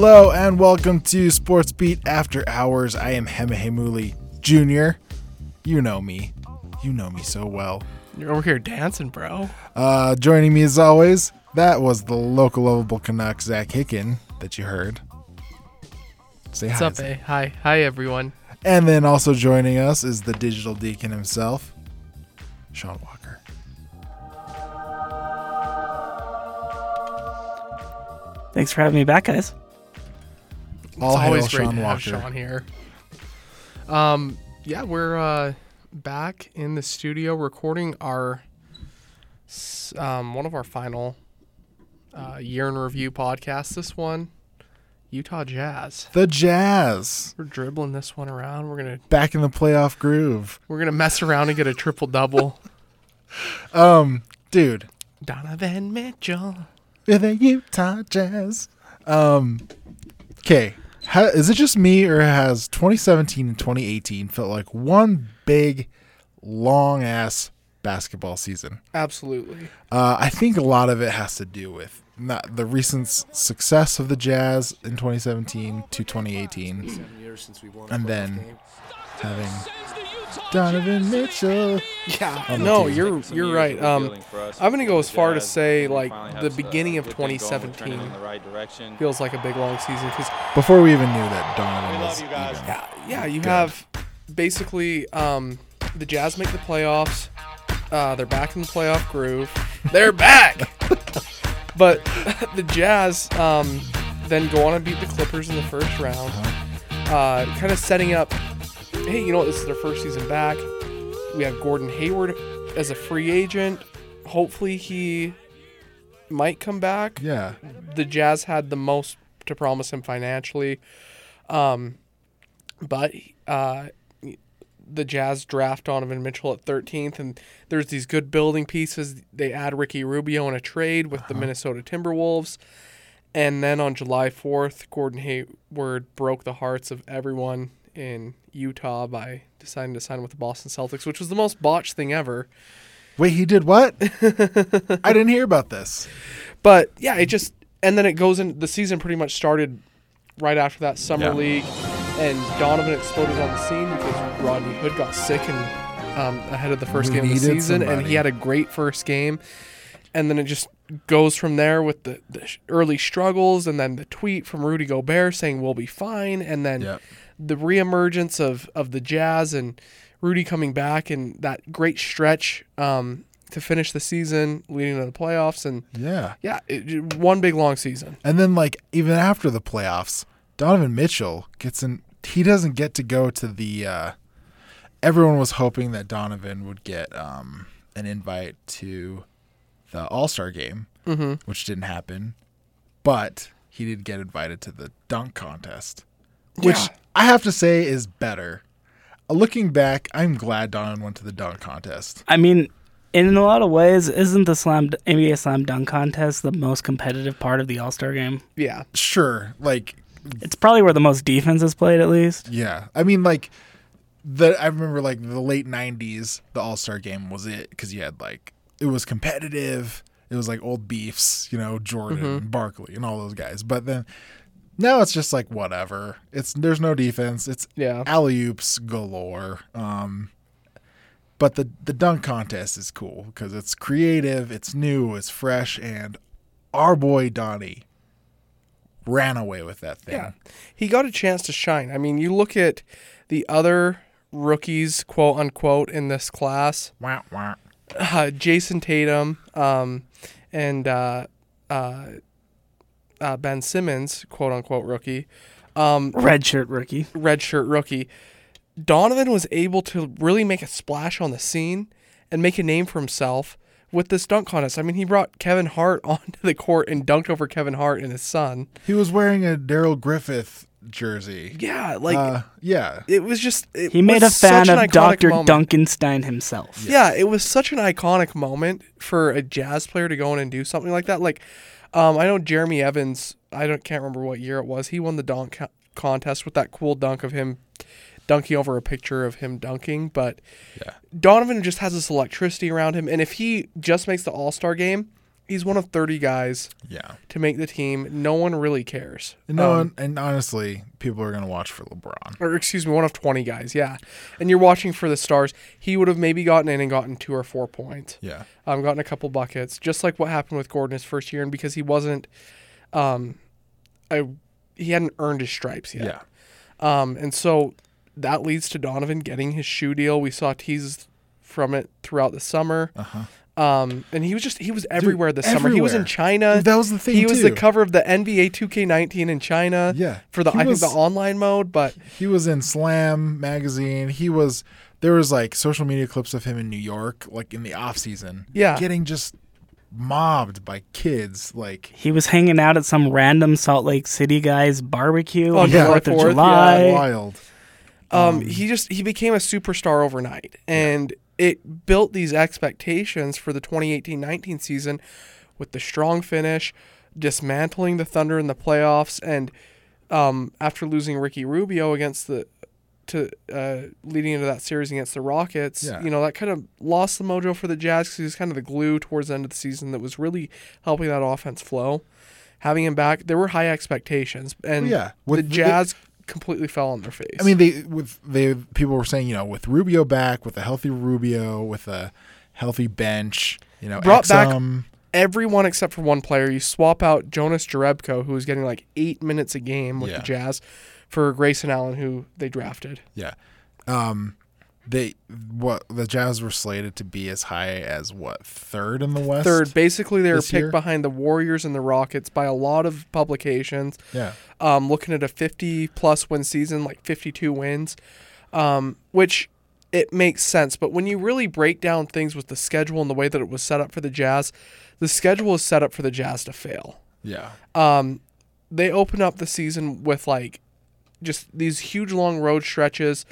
Hello and welcome to Sports Beat After Hours. I am Hemahemuli Jr. You know me. You know me so well. You're over here dancing, bro. Uh, joining me as always, that was the local lovable Canuck, Zach Hicken, that you heard. Say What's hi. up, Zach. eh? Hi. Hi, everyone. And then also joining us is the digital deacon himself, Sean Walker. Thanks for having me back, guys. All it's always great Sean to Walker. have Sean here. Um, yeah, we're uh, back in the studio recording our um, one of our final uh, year in review podcasts. This one, Utah Jazz. The Jazz. We're dribbling this one around. We're gonna Back in the playoff groove. we're gonna mess around and get a triple double. Um, dude, Donovan Mitchell. We're the Utah Jazz. Um, okay. Is it just me or has 2017 and 2018 felt like one big, long ass basketball season? Absolutely. Uh, I think a lot of it has to do with not the recent success of the Jazz in 2017 to 2018, and then having Donovan Mitchell. Yeah. No, you're you're right. Um, I'm gonna go as far to say like the beginning of 2017 feels like a big long season because Before we even knew that Donovan was even. yeah, yeah, you Good. have basically um, the Jazz make the playoffs. Uh, they're back in the playoff groove. They're back. but the Jazz um, then go on and beat the Clippers in the first round, uh, kind of setting up. Hey, you know what? This is their first season back. We have Gordon Hayward as a free agent. Hopefully, he might come back Yeah. the Jazz had the most to promise him financially. Um, but uh, the Jazz draft Donovan Mitchell at 13th, and there's these good building pieces. They add Ricky Rubio in a trade with the Minnesota Timberwolves. And then on July 4th, Gordon Hayward broke the hearts of everyone in Utah by deciding to sign with the Boston Celtics, which was the most botched thing ever. Wait, he did what? I didn't hear about this. But yeah, it just and then it goes in. The season pretty much started right after that summer Yeah. league, and Donovan exploded on the scene because Rodney Hood got sick and um, ahead of the first We game of the needed season, and he had a great first game, and then it just goes from there with the, the early struggles, and then the tweet from Rudy Gobert saying we'll be fine, and then Yep. The reemergence of of the Jazz and Rudy coming back and that great stretch um, to finish the season, leading to the playoffs, and Yeah. yeah, it, one big long season. And then like even after the playoffs, Donovan Mitchell gets in he doesn't get to go to the uh everyone was hoping that Donovan would get um an invite to the All-Star game, Mm-hmm. which didn't happen. But he did get invited to the dunk contest, which Yeah. I have to say is better. Uh, Looking back, I'm glad Donovan went to the dunk contest. I mean, in a lot of ways, isn't the slam NBA slam dunk contest the most competitive part of the All Star game? Yeah, Sure, like It's probably where the most defense is played, at least. Yeah, I mean, like the I remember like the late '90s, the All Star Game was it because you had like it was competitive. It was like old beefs, you know, Jordan, and Barkley, and all those guys. But then now it's just like whatever. It's there's no defense. It's yeah. alley oops galore. Um, but the the dunk contest is cool because it's creative, it's new, it's fresh, and our boy Donnie ran away with that thing. Yeah, he got a chance to shine. I mean, you look at the other rookies, quote unquote, in this class. Wah, wah. Uh, Jayson Tatum um, and uh, uh, uh, Ben Simmons, quote unquote, rookie. Um, Red shirt rookie. redshirt rookie. Donovan was able to really make a splash on the scene and make a name for himself with this dunk contest. I mean, he brought Kevin Hart onto the court and dunked over Kevin Hart and his son. He was wearing a Darrell Griffith jersey. Yeah, like uh, yeah. it was just. It He made a fan of Dr. moment. Dunkenstein himself. Yeah, it was such an iconic moment for a jazz player to go in and do something like that. Like, um, I know Jeremy Evans. I don't can't remember what year it was. He won the dunk co- contest with that cool dunk of him dunking over a picture of him dunking. But Yeah. Donovan just has this electricity around him, and if he just makes the All Star game, he's one of 30 guys Yeah. to make the team. No one really cares. No, Um, one, and honestly, people are gonna watch for LeBron. or excuse me, one of 20 guys, yeah. And you're watching for the stars. He would have maybe gotten in and gotten two or four points, Yeah. um, gotten a couple buckets, just like what happened with Gordon his first year. And because he wasn't, um, I, he hadn't earned his stripes yet. Yeah. Um, and so that leads to Donovan getting his shoe deal. We saw teases from it throughout the summer. Uh huh. Um, and he was just he was everywhere this summer. He was in everywhere. China. That was the thing he was the too. cover of the NBA 2K19 in China. Yeah. For the He I was- think the online mode, but He was in Slam magazine. He was there was like social media clips of him in New York, like in the off season. Yeah. Getting just mobbed by kids. Like He was hanging out at some random Salt Lake City guy's barbecue On on July Fourth of 4th, yeah. July. wild. um, he just he became a superstar overnight, and it built these expectations for the 2018-19 season with the strong finish, dismantling the Thunder in the playoffs, and um, after losing Ricky Rubio against the to uh, leading into that series against the Rockets, Yeah. you know that kind of lost the mojo for the Jazz because he was kind of the glue towards the end of the season that was really helping that offense flow. Having him back, there were high expectations, and yeah. the With Jazz completely fell on their face. I mean, they with they people were saying, you know, with Rubio back, with a healthy Rubio, with a healthy bench, you know, Brought back- everyone except for one player. You swap out Jonas Jerebko, who was getting like eight minutes a game with Yeah. the Jazz, for Grayson Allen, who they drafted. Yeah. Um they what the Jazz were slated to be as high as what, third in the West? Third, basically, they were picked year? behind the Warriors and the Rockets by a lot of publications. Yeah. Um, looking at a 50 plus win season, like 52 wins, um, which it makes sense. But when you really break down things with the schedule and the way that it was set up for the Jazz, the schedule is set up for the Jazz to fail. Yeah. um, they open up the season with like just these huge long road stretches.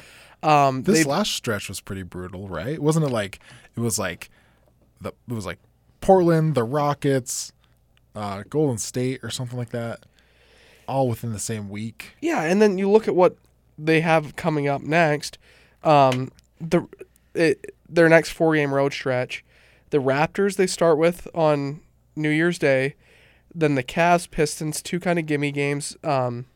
Um, This last stretch was pretty brutal, right? Wasn't it like it was like the it was like Portland, the Rockets, uh Golden State or something like that. All within the same week. yeah, and then you look at what they have coming up next. Um, the it, their next four game road stretch, the Raptors they start with on New Year's Day, then the Cavs, Pistons, two kind of gimme games, um,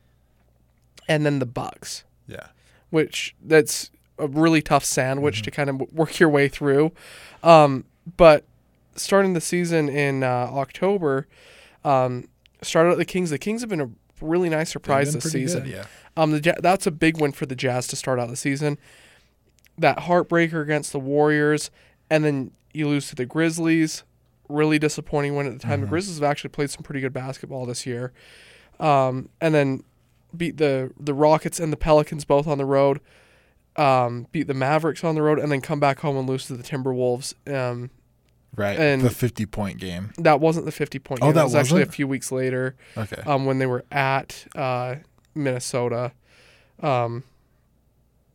and then the Bucks. Yeah. Which that's a really tough sandwich to kind of work your way through. Um, but starting the season in uh, October, um, started out the Kings. The Kings have been a really nice surprise this season. good, yeah. Um, the Ja- that's a big win for the Jazz to start out the season. That heartbreaker against the Warriors, and then you lose to the Grizzlies. Really disappointing win at the time. The Grizzlies have actually played some pretty good basketball this year, um, and then beat the the Rockets and the Pelicans both on the road. Um, beat the Mavericks on the road, and then come back home and lose to the Timberwolves. Um, Right. And- the 50 point game. that wasn't the fifty point Oh, game. that was actually a few weeks later Okay. um, when they were at uh, Minnesota. Um,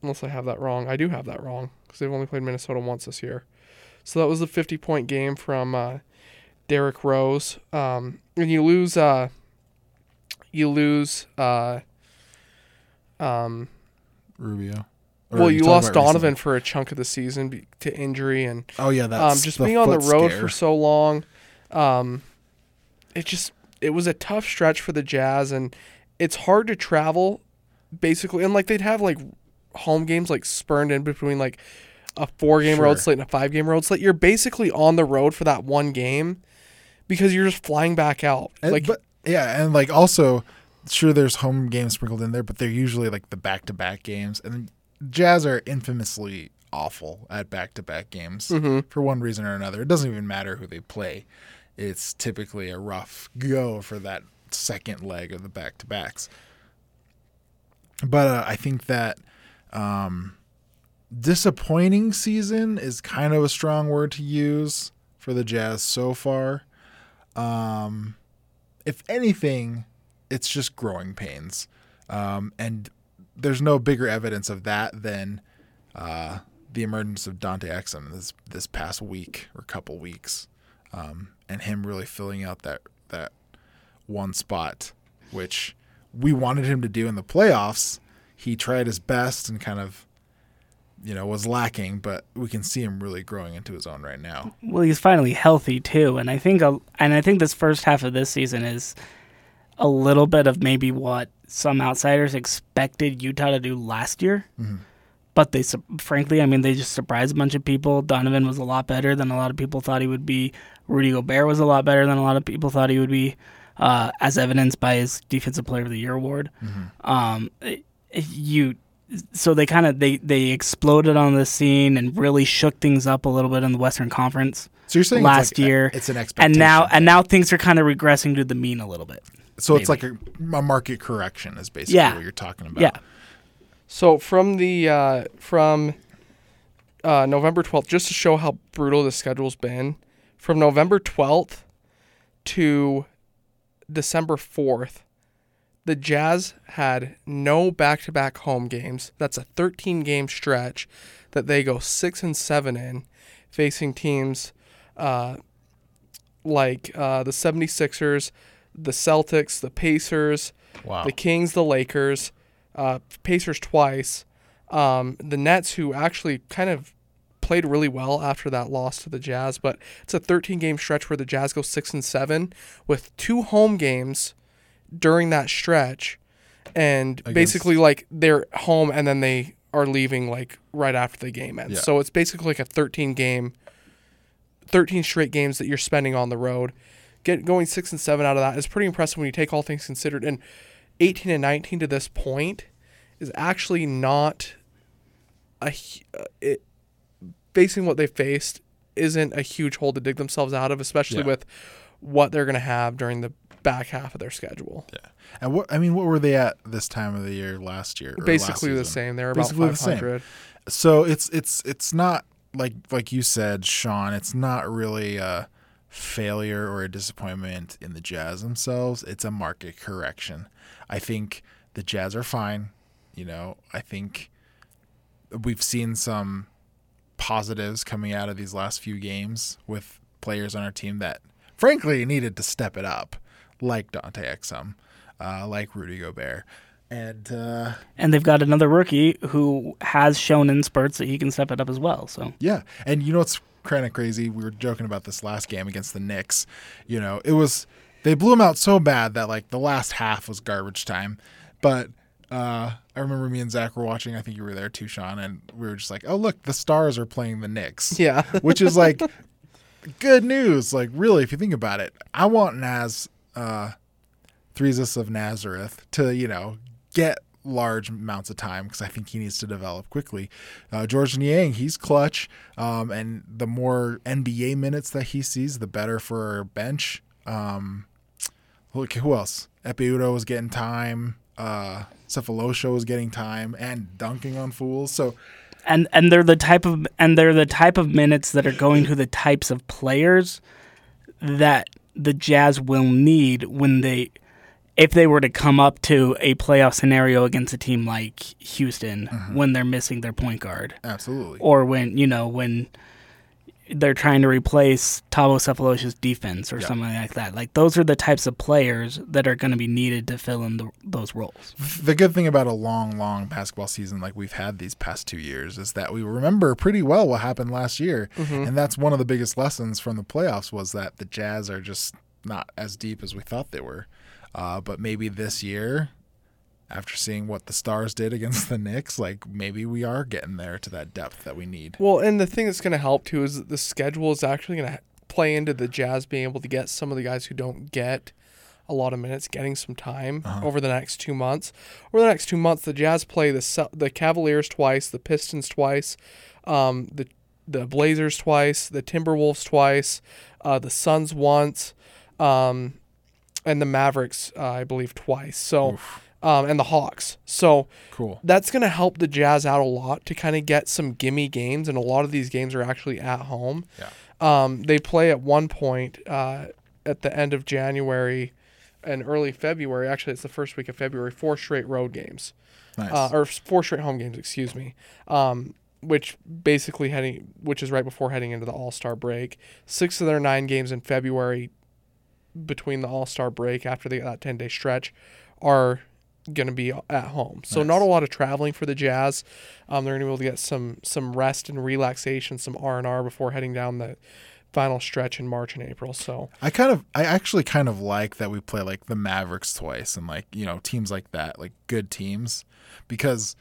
unless I have that wrong, I do have that wrong because they've only played Minnesota once this year. So that was the 50 point game from uh, Derrick Rose, um, and you lose. Uh, you lose. Uh, um, Rubio. Or well, are you lost about recently? Donovan for a chunk of the season be- to injury and Oh yeah, that's um, just being on the road scare. for so long, um, it just it was a tough stretch for the Jazz, and it's hard to travel, basically. And like they'd have like home games like spurned in between like a four game road slate and a five game road slate. You're basically on the road for that one game because you're just flying back out. And- like but yeah, and like also, sure, there's home games sprinkled in there, but they're usually like the back to back games, and Jazz are infamously awful at back to back games Mhm. for one reason or another. It doesn't even matter who they play; it's typically a rough go for that second leg of the back to backs. But uh, I think that um, disappointing season is kind of a strong word to use for the Jazz so far. Um, if anything, it's just growing pains. Um, and there's no bigger evidence of that than uh, the emergence of Dante Exum this this past week or couple weeks, um, and him really filling out that that one spot, which we wanted him to do in the playoffs. He tried his best and kind of you know, was lacking, but we can see him really growing into his own right now. Well, he's finally healthy too, and I think a, and I think this first half of this season is a little bit of maybe what some outsiders expected Utah to do last year. Mm-hmm. But they, frankly, I mean, they just surprised a bunch of people. Donovan was a lot better than a lot of people thought he would be. Rudy Gobert was a lot better than a lot of people thought he would be, uh, as evidenced by his Defensive Player of the Year award. Um, it- it- you, so they kind of they they exploded on the scene and really shook things up a little bit in the Western Conference So you're saying last it's like a- year, it's an expectation, and now thing. and now things are kind of regressing to the mean a little bit. so it's like a, a market correction is basically Yeah. what you're talking about. Yeah, So from the uh, from uh, November twelfth, just to show how brutal the schedule's been, from November twelfth to December fourth, the Jazz had no back-to-back home games. That's a 13-game stretch that they go six and seven in, facing teams uh, like uh, the 76ers, the Celtics, the Pacers, Wow. the Kings, the Lakers, uh, Pacers twice, um, the Nets, who actually kind of played really well after that loss to the Jazz. But it's a 13 game stretch where the Jazz go six and seven with two home games during that stretch, and Against- basically like they're home and then they are leaving like right after the game ends. Yeah. So it's basically like a 13 game. 13 straight games that you're spending on the road. Get going 6 and 7 out of that is pretty impressive when you take all things considered and 18 and 19 to this point is actually not a uh, it facing what they faced isn't a huge hole to dig themselves out of especially Yeah. with what they're going to have during the back half of their schedule. Yeah. And what I mean, what were they at this time of the year last year? or last Basically the same. They're Basically about 500. So it's it's it's not like like you said, Sean. It's not really a failure or a disappointment in the Jazz themselves. It's a market correction. I think the Jazz are fine. You know, I think we've seen some positives coming out of these last few games with players on our team that, frankly, needed to step it up, like Dante Exum, uh, like Rudy Gobert, and. Uh, and they've got another rookie who has shown in spurts that he can step it up as well. So Yeah, and you know what's kind of crazy? We were joking about this last game against the Knicks. You know, it was they blew them out so bad that like the last half was garbage time. But uh, I remember me and Zach were watching. I think you were there too, Sean, and we were just like, "Oh, look, the Stars are playing the Knicks." Yeah. which is like good news. Like really, if you think about it, I want Naz, uh, Threesus of Nazareth, to you know get large amounts of time because I think he needs to develop quickly. Uh, George Niang, he's clutch, um, and the more NBA minutes that he sees, the better for our bench. Um, look, who else? Ekpe Udoh was getting time. Uh, Sefolosha was getting time and dunking on fools. So and and they're the type of and they're the type of minutes that are going to the types of players that the Jazz will need when they if they were to come up to a playoff scenario against a team like Houston mm-hmm. when they're missing their point guard absolutely. or when you know when they're trying to replace Thabo Sefolosha's defense or Yeah. something like that. Like those are the types of players that are going to be needed to fill in the, those roles. the good thing about a long, long basketball season like we've had these past two years is that we remember pretty well what happened last year, and that's one of the biggest lessons from the playoffs was that the Jazz are just not as deep as we thought they were. Uh, but maybe this year, after seeing what the Stars did against the Knicks, like maybe we are getting there to that depth that we need. Well, and the thing that's going to help too is that the schedule is actually going to play into the Jazz being able to get some of the guys who don't get a lot of minutes getting some time over the next two months. Over the next two months, the Jazz play the the Cavaliers twice, the Pistons twice, um, the the Blazers twice, the Timberwolves twice, uh, the Suns once, um, and the Mavericks, uh, I believe, twice. So, um, and the Hawks. So Cool. that's going to help the Jazz out a lot to kind of get some gimme games, and a lot of these games are actually at home. Yeah. Um, they play at one point uh, at the end of January and early February. Actually, it's the first week of February. Four straight road games, Nice. uh, or four straight home games. Excuse me. Um, which basically heading, which is right before heading into the All Star break. Six of their nine games in February, between the All Star break after the, that ten day stretch, are going to be at home. So Nice. not a lot of traveling for the Jazz. Um, they're going to be able to get some some rest and relaxation, some R and R before heading down the final stretch in March and April. So I kind of, I actually kind of like that we play like the Mavericks twice and like you know teams like that, like good teams, because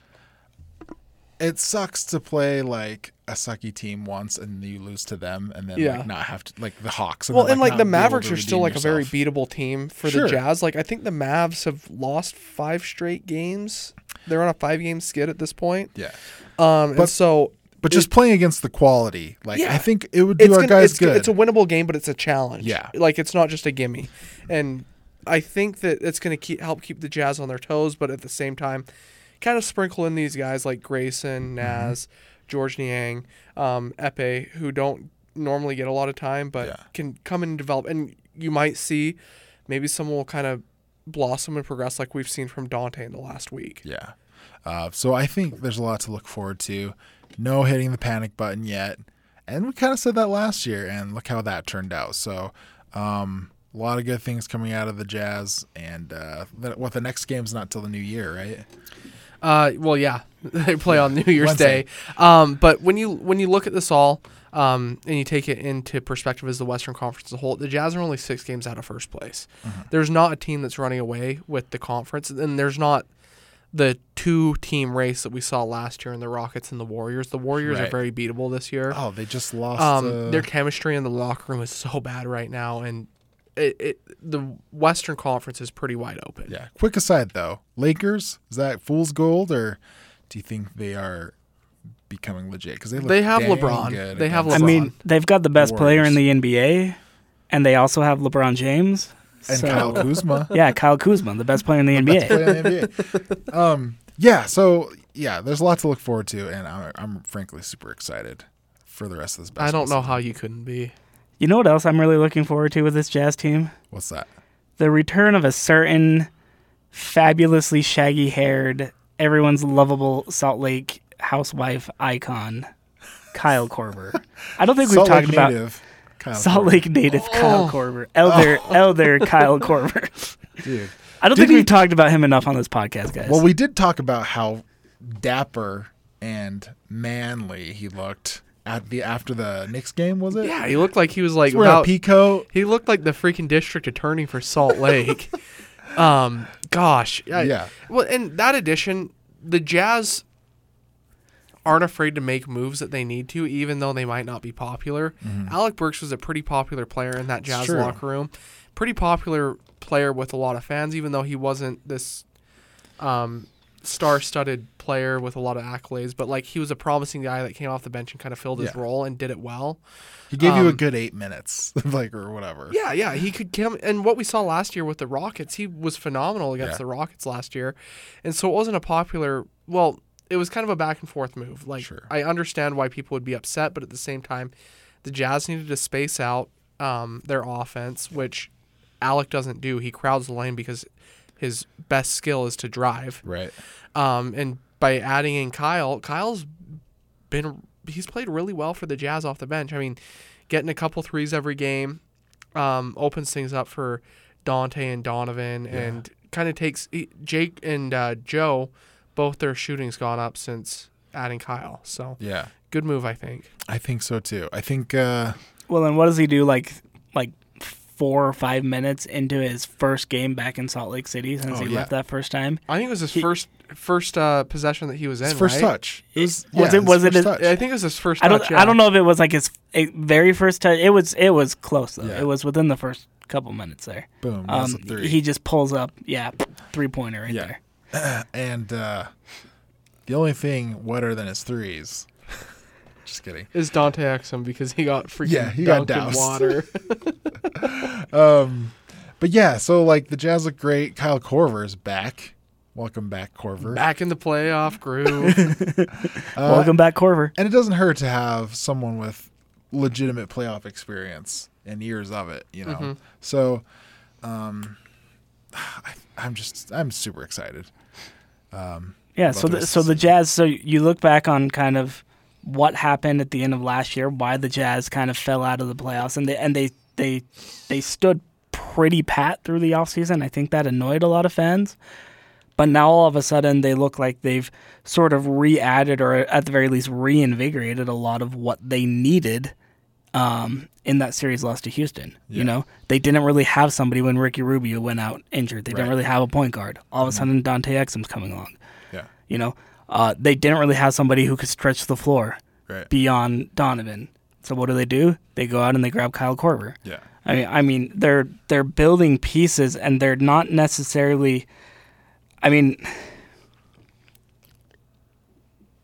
it sucks to play like a sucky team once and you lose to them and then Yeah. like not have to like the Hawks. And well, then, and like not the be able Mavericks are still redeem like a very beatable team for Sure. the Jazz. Like I think the Mavs have lost five straight games. They're on a five game skid at this point. yeah. Um, and But- so But just playing against the quality, like Yeah. I think it would do it's our gonna- guys it's, good. It's a winnable game, but it's a challenge. Yeah. like it's not just a gimme, and I think that it's going to keep help keep the Jazz on their toes, but at the same time, kind of sprinkle in these guys like Grayson, Mm-hmm. Naz, George Niang, um, Ekpe, who don't normally get a lot of time, but Yeah. can come in and develop. And you might see maybe someone will kind of blossom and progress like we've seen from Dante in the last week. Yeah. Uh, so I think there's a lot to look forward to. No hitting the panic button yet. And we kind of said that last year, and look how that turned out. So um, a lot of good things coming out of the Jazz. And uh, what the next game's not till the new year, right? Uh, well, yeah, they play on New Year's. Day. Um, but when you when you look at this all, um, and you take it into perspective as the Western Conference as a whole, the Jazz are only six games out of first place. There's not a team that's running away with the conference, and there's not the two team race that we saw last year in the Rockets and the Warriors. The Warriors are very beatable this year. Oh, they just lost. Um, uh, their chemistry in the locker room is so bad right now, and it, it the Western Conference is pretty wide open. yeah. Quick aside, though Lakers, is that fool's gold, or do you think they are becoming legit? Because they, look They have LeBron. They have against- I mean, they've got the best player in the NBA, and they also have LeBron James. And so- Kyle Kuzma. yeah, Kyle Kuzma, the best player in the NBA. play in the NBA. Um, yeah, so yeah, there's a lot to look forward to, and I'm, I'm frankly super excited for the rest of this. I don't know season. how you couldn't be. You know what else I'm really looking forward to with this Jazz team? What's that? The return of a certain fabulously shaggy haired, everyone's lovable Salt Lake housewife icon, Kyle Korver. I don't think we've Salt talked Lake about native, Kyle Salt Korver. Lake native Kyle Oh. Korver, elder oh. elder Kyle Korver. dude. I don't Did think he- we've talked about him enough on this podcast, guys. Well, we did talk about how dapper and manly he looked at the after the Knicks game. Was it? Yeah, he looked like he was like wearing a without, pea coat. he looked like the freaking district attorney for Salt Lake. um, gosh, I- Yeah. Well, in that addition, the Jazz aren't afraid to make moves that they need to, even though they might not be popular. Alec Burks was a pretty popular player in that Jazz locker room. Pretty popular player with a lot of fans, even though he wasn't this um, star-studded player with a lot of accolades. But like he was a promising guy that came off the bench and kind of filled his Yeah. role and did it well. He gave you a Um, good eight minutes, like or whatever. Yeah, yeah, he could come. And what we saw last year with the Rockets, he was phenomenal against Yeah. the Rockets last year. And so it wasn't a popular. Well, it was kind of a back and forth move. Like Sure. I understand why people would be upset, but at the same time, the Jazz needed to space out um, their offense, which Alec doesn't do. He crowds the lane because his best skill is to drive. Right. Um, and by adding in Kyle, Kyle's been he's played really well for the Jazz off the bench. I mean, getting a couple threes every game um, opens things up for Dante and Donovan, and kind of takes Jake and uh, Joe. Both their shooting's gone up since adding Kyle. So Yeah. good move, I think. I think so too. I think uh well, then what does he do? Like like four or five minutes into his first game back in Salt Lake City since Oh, he yeah. left that first time. I think it was his He- first first uh, possession that he was in. his first right? touch. It was, Was yeah, it- was his it first his- I think it was his first. I don't touch, I don't know if it was like his very first touch. It was it was close though. Yeah. It was within the first couple minutes there. Boom. That's Um, a three. he just pulls up, yeah, three pointer right Yeah. there. and uh the only thing wetter than his threes. Just kidding. Is Dante Exum because he got freaking Yeah, he got dunked in doused. water. Um, but yeah, so like the Jazz look great. Kyle Korver is back. Welcome back, Korver. Back in the playoff groove. Uh, Welcome back, Korver. And it doesn't hurt to have someone with legitimate playoff experience and years of it, you know. Mhm. So, um, I, I'm just I'm super excited. Um, Yeah, so the the, so the the Jazz. So you look back on kind of what happened at the end of last year, why the Jazz kind of fell out of the playoffs, and they and they they they stood pretty pat through the offseason. I think that annoyed a lot of fans. But now all of a sudden they look like they've sort of re-added or at the very least reinvigorated a lot of what they needed um, in that series loss to Houston. Yeah. You know, they didn't really have somebody when Ricky Rubio went out injured. They Right. Mm-hmm. didn't really have a point guard. All of a sudden Dante Exum's coming along. Yeah. You know, uh, they didn't really have somebody who could stretch the floor Right. beyond Donovan. So what do they do? They go out and they grab Kyle Korver. Yeah. I mean, I mean, they're they're building pieces, and they're not necessarily. I mean,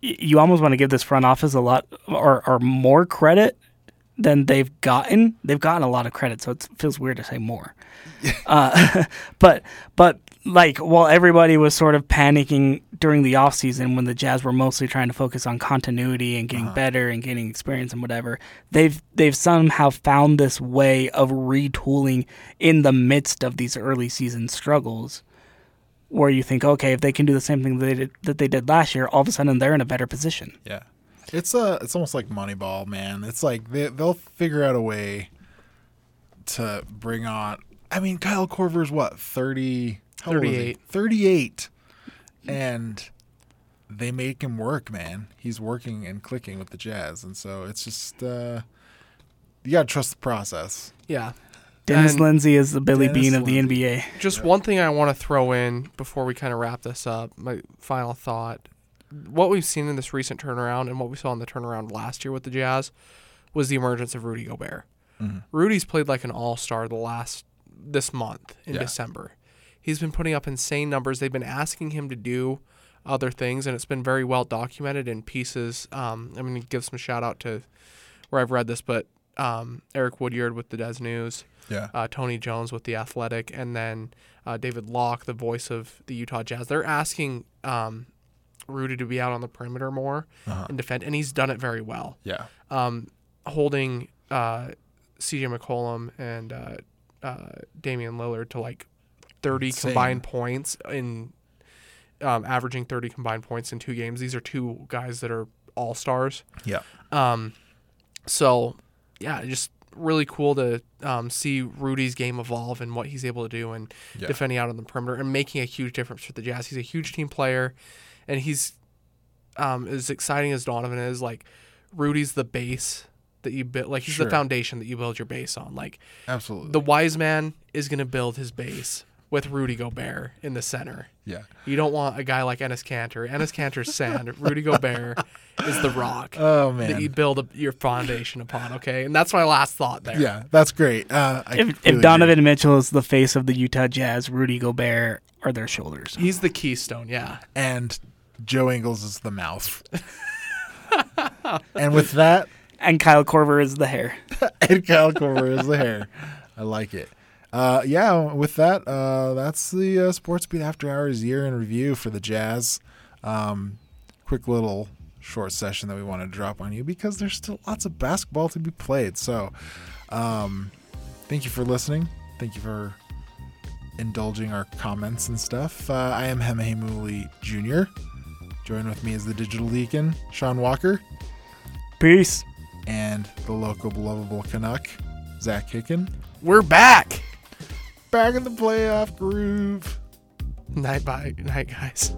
y- you almost want to give this front office a lot or, or more credit than they've gotten. They've gotten a lot of credit, so it feels weird to say more. uh, but but like while everybody was sort of panicking during the off season when the Jazz were mostly trying to focus on continuity and getting better and getting experience and whatever, they've they've somehow found this way of retooling in the midst of these early season struggles. Where you think, okay, if they can do the same thing that they did, that they did last year, all of a sudden they're in a better position. Yeah. It's uh it's almost like Moneyball, man. It's like they they'll figure out a way to bring on I mean Kyle Korver's what, 30 how old is he? 38. 38. And they make him work, man. He's working and clicking with the Jazz and so it's just uh you got to trust the process. Yeah. Dennis And- Lindsay is the Billy Dennis Beane of the NBA. Just one thing I want to throw in before we kind of wrap this up. My final thought: what we've seen in this recent turnaround and what we saw in the turnaround last year with the Jazz was the emergence of Rudy Gobert. Mhm. Rudy's played like an all-star the last this month in Yeah. December. He's been putting up insane numbers. They've been asking him to do other things, and it's been very well documented in pieces. Um, I'm going to give some shout out to where I've read this, but um, Eric Woodyard with the Des News Yeah. uh, Tony Jones with the Athletic, and then uh, David Locke, the voice of the Utah Jazz. They're asking um, Rudy to be out on the perimeter more Uh-huh. and defend, and he's done it very well. Yeah. Um, holding uh, C.J. McCollum and uh, uh, Damian Lillard to like 30 Insane. combined points in um, averaging 30 combined points in two games. These are two guys that are all stars. Yeah. Um, so yeah, just really cool to um, see Rudy's game evolve and what he's able to do and Yeah. defending out on the perimeter and making a huge difference for the Jazz. He's a huge team player, and he's um, as exciting as Donovan is. Like Rudy's the base that you build. Like he's Sure. the foundation that you build your base on. Like Absolutely. the wise man is going to build his base with Rudy Gobert in the center. yeah. You don't want a guy like Enes Kanter. Enes Kanter's sand. Rudy Gobert is the rock Oh man. that you build a, your foundation upon. Okay, and that's my last thought there. Yeah, that's great. Uh, I If, completely if agree. Donovan Mitchell is the face of the Utah Jazz, Rudy Gobert are their shoulders. he's the keystone. Yeah, and Joe Ingles is the mouth. and with that, And Kyle Korver is the hair. and Kyle Korver is the hair. I like it. Uh, yeah, with that, uh, that's the uh, Sports Beat After Hours year in review for the Jazz. Um, quick little short session that we want to drop on you because there's still lots of basketball to be played. So, um, thank you for listening. Thank you for indulging our comments and stuff. Uh, I am Hemahemuli Jr. Join with me as the Digital Deacon, Sean Walker, Peace. and the local lovable Canuck, Zach Hicken. we're back. Back in the playoff groove. Night bye, night guys.